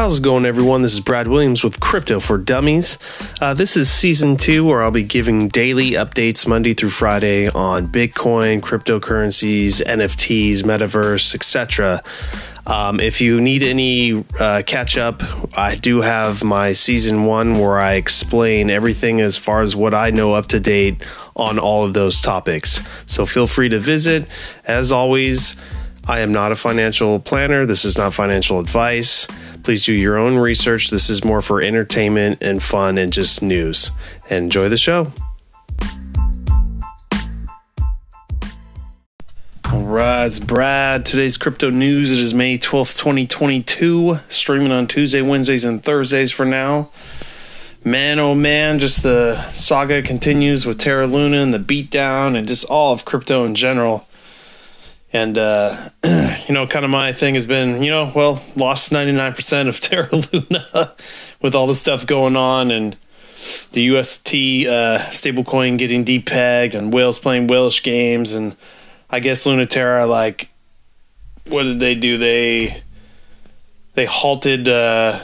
How's it going, everyone? This is Brad Williams with Crypto for Dummies. Uh, this is season two, where I'll be giving daily updates Monday through Friday on Bitcoin, cryptocurrencies, NFTs, metaverse, etc. Um, if you need any uh, catch up, I do have my season one where I explain everything as far as what I know up to date on all of those topics. So feel free to visit. As always, I am not a financial planner. This is not financial advice. Please do your own research. This is more for entertainment and fun and just news. Enjoy the show. All right, it's Brad. Today's crypto news. It is May 12th, 2022. Streaming on Tuesday, Wednesdays, and Thursdays for now. Man, oh man, just the saga continues with Terra Luna and the beatdown and just all of crypto in general. And, uh, you know, kind of my thing has been, you know, well, lost 99% of Terra Luna with all the stuff going on and the UST uh, stablecoin getting depegged and whales playing whalish games. And I guess Luna Terra, like, what did they do? They they halted uh,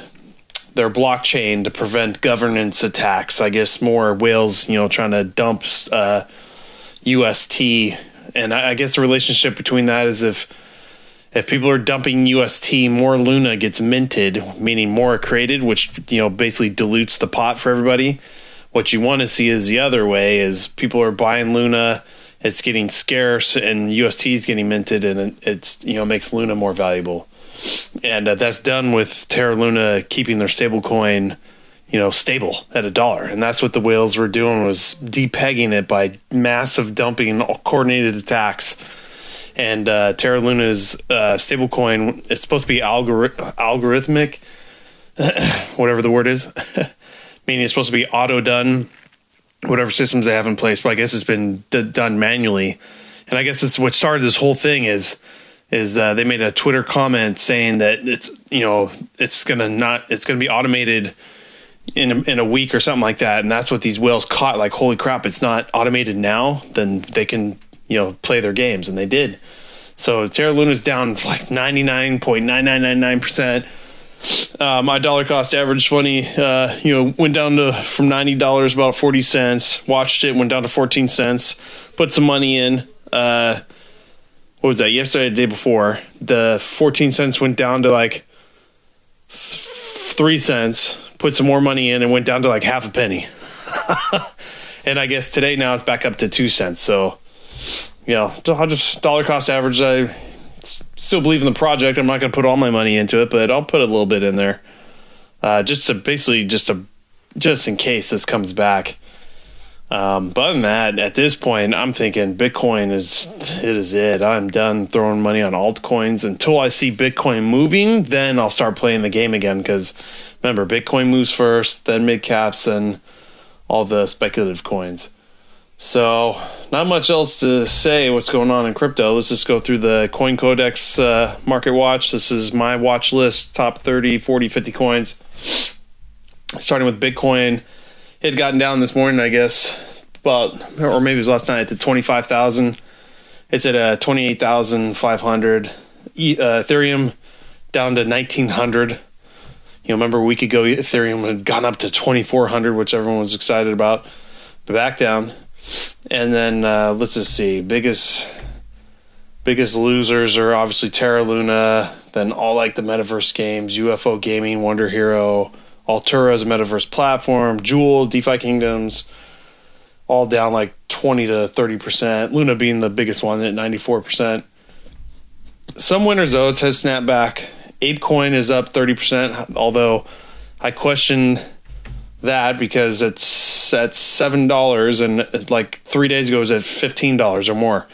their blockchain to prevent governance attacks. I guess more whales, you know, trying to dump uh, UST and I, I guess the relationship between that is if if people are dumping UST, more Luna gets minted, meaning more created, which you know basically dilutes the pot for everybody. What you want to see is the other way: is people are buying Luna, it's getting scarce, and UST is getting minted, and it's you know makes Luna more valuable. And uh, that's done with Terra Luna keeping their stable coin you know, stable at a dollar. And that's what the whales were doing was depegging it by massive dumping coordinated attacks. And uh, Terra Luna's uh, stablecoin, it's supposed to be algori- algorithmic, whatever the word is, meaning it's supposed to be auto done, whatever systems they have in place. But I guess it's been d- done manually. And I guess it's what started this whole thing is is uh, they made a Twitter comment saying that it's you know it's gonna not it's gonna be automated in a, in a week or something like that, and that's what these whales caught. Like, holy crap, it's not automated now. Then they can you know play their games, and they did. So Terra Luna's down like ninety nine point nine nine nine nine percent. Uh, my dollar cost average funny, uh, you know, went down to from ninety dollars about forty cents. Watched it, went down to fourteen cents. Put some money in. Uh, what was that? Yesterday, the day before, the fourteen cents went down to like th- three cents put some more money in and went down to like half a penny. and I guess today now it's back up to two cents. So, you know, I'll just dollar cost average. I still believe in the project. I'm not going to put all my money into it, but I'll put a little bit in there, uh, just to basically just to just in case this comes back. Um, but other than that, at this point, I'm thinking Bitcoin is it is it. I'm done throwing money on altcoins until I see Bitcoin moving. Then I'll start playing the game again because remember, Bitcoin moves first, then mid caps, and all the speculative coins. So, not much else to say what's going on in crypto. Let's just go through the Coin Codex uh, market watch. This is my watch list top 30, 40, 50 coins. Starting with Bitcoin it had gotten down this morning, I guess, about or maybe it was last night to twenty five thousand. It's at uh, twenty eight thousand five hundred. Uh, Ethereum down to nineteen hundred. You know, remember a week ago Ethereum had gone up to twenty four hundred, which everyone was excited about, but back down. And then uh, let's just see, biggest biggest losers are obviously Terra Luna, then all like the metaverse games, UFO Gaming, Wonder Hero. Altura as a metaverse platform, Jewel, DeFi Kingdoms, all down like 20 to 30%. Luna being the biggest one at 94%. Some winners, though, it has snapped back. ApeCoin is up 30%, although I question that because it's at $7 and like three days ago it was at $15 or more.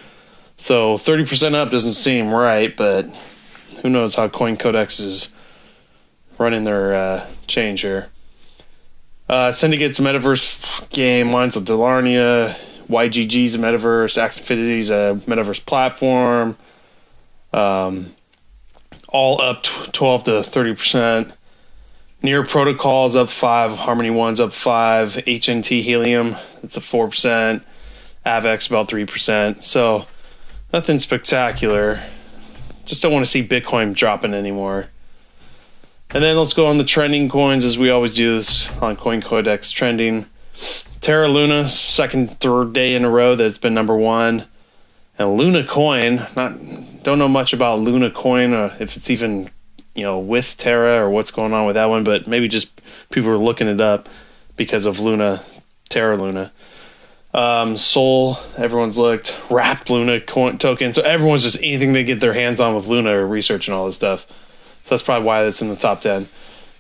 So 30% up doesn't seem right, but who knows how Coin Codex is running their uh, change here. Uh, Syndicate's a metaverse game. Lines of Dalarnia. YGG's a metaverse. Axie a metaverse platform. Um, all up 12 to 30%. Near Protocols up 5. Harmony One's up 5. HNT Helium, it's a 4%. AVAX about 3%. So nothing spectacular. Just don't want to see Bitcoin dropping anymore. And then let's go on the trending coins as we always do this on Coin Codex trending. Terra Luna, second, third day in a row that's been number one. And Luna Coin, not don't know much about Luna Coin, or if it's even you know with Terra or what's going on with that one, but maybe just people are looking it up because of Luna, Terra Luna. Um, Sol, everyone's looked. Wrapped Luna coin, token. So everyone's just anything they get their hands on with Luna or researching all this stuff. So that's probably why that's in the top 10.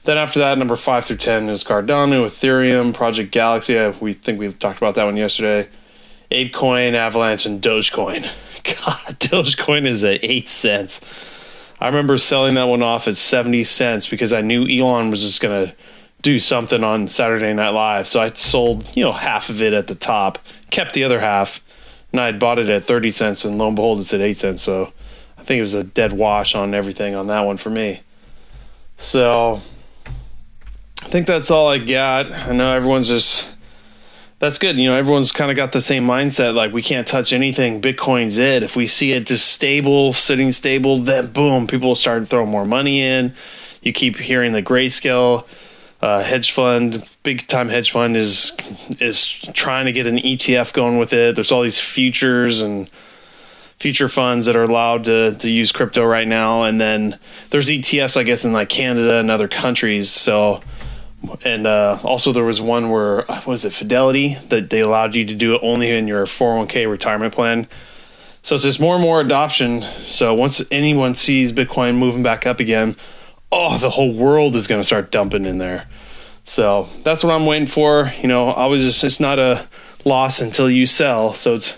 Then after that, number 5 through 10 is Cardano, Ethereum, Project Galaxy. We think we talked about that one yesterday. ApeCoin, Avalanche, and Dogecoin. God, Dogecoin is at 8 cents. I remember selling that one off at 70 cents because I knew Elon was just going to do something on Saturday Night Live. So I sold, you know, half of it at the top, kept the other half, and I had bought it at 30 cents, and lo and behold, it's at 8 cents. So I think it was a dead wash on everything on that one for me. So I think that's all I got. I know everyone's just that's good. You know, everyone's kind of got the same mindset like we can't touch anything. Bitcoin's it. If we see it just stable, sitting stable, then boom, people start throwing more money in. You keep hearing the grayscale uh, hedge fund, big time hedge fund is is trying to get an ETF going with it. There's all these futures and future funds that are allowed to, to use crypto right now. And then there's ETFs, I guess, in like Canada and other countries. So, and uh, also there was one where, was it Fidelity, that they allowed you to do it only in your 401k retirement plan. So it's just more and more adoption. So once anyone sees Bitcoin moving back up again, oh, the whole world is going to start dumping in there. So that's what I'm waiting for. You know, I was just, it's not a loss until you sell. So it's,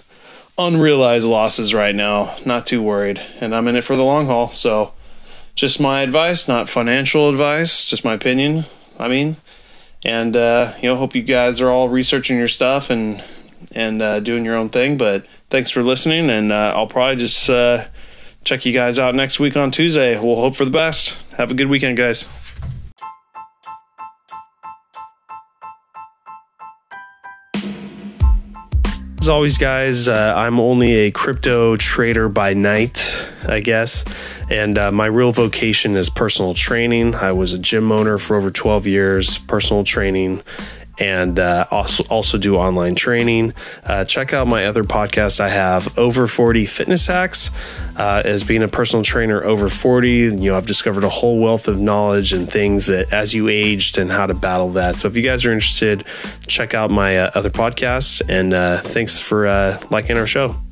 unrealized losses right now. Not too worried. And I'm in it for the long haul. So just my advice, not financial advice, just my opinion. I mean, and uh, you know, hope you guys are all researching your stuff and and uh, doing your own thing. But thanks for listening, and uh, I'll probably just uh, check you guys out next week on Tuesday. We'll hope for the best. Have a good weekend, guys. As always, guys, uh, I'm only a crypto trader by night, I guess. And uh, my real vocation is personal training. I was a gym owner for over 12 years, personal training and uh, also also do online training. Uh, check out my other podcast. I have over 40 fitness hacks. Uh, as being a personal trainer over 40, you know I've discovered a whole wealth of knowledge and things that as you aged and how to battle that. So if you guys are interested, check out my uh, other podcasts. And uh, thanks for uh, liking our show.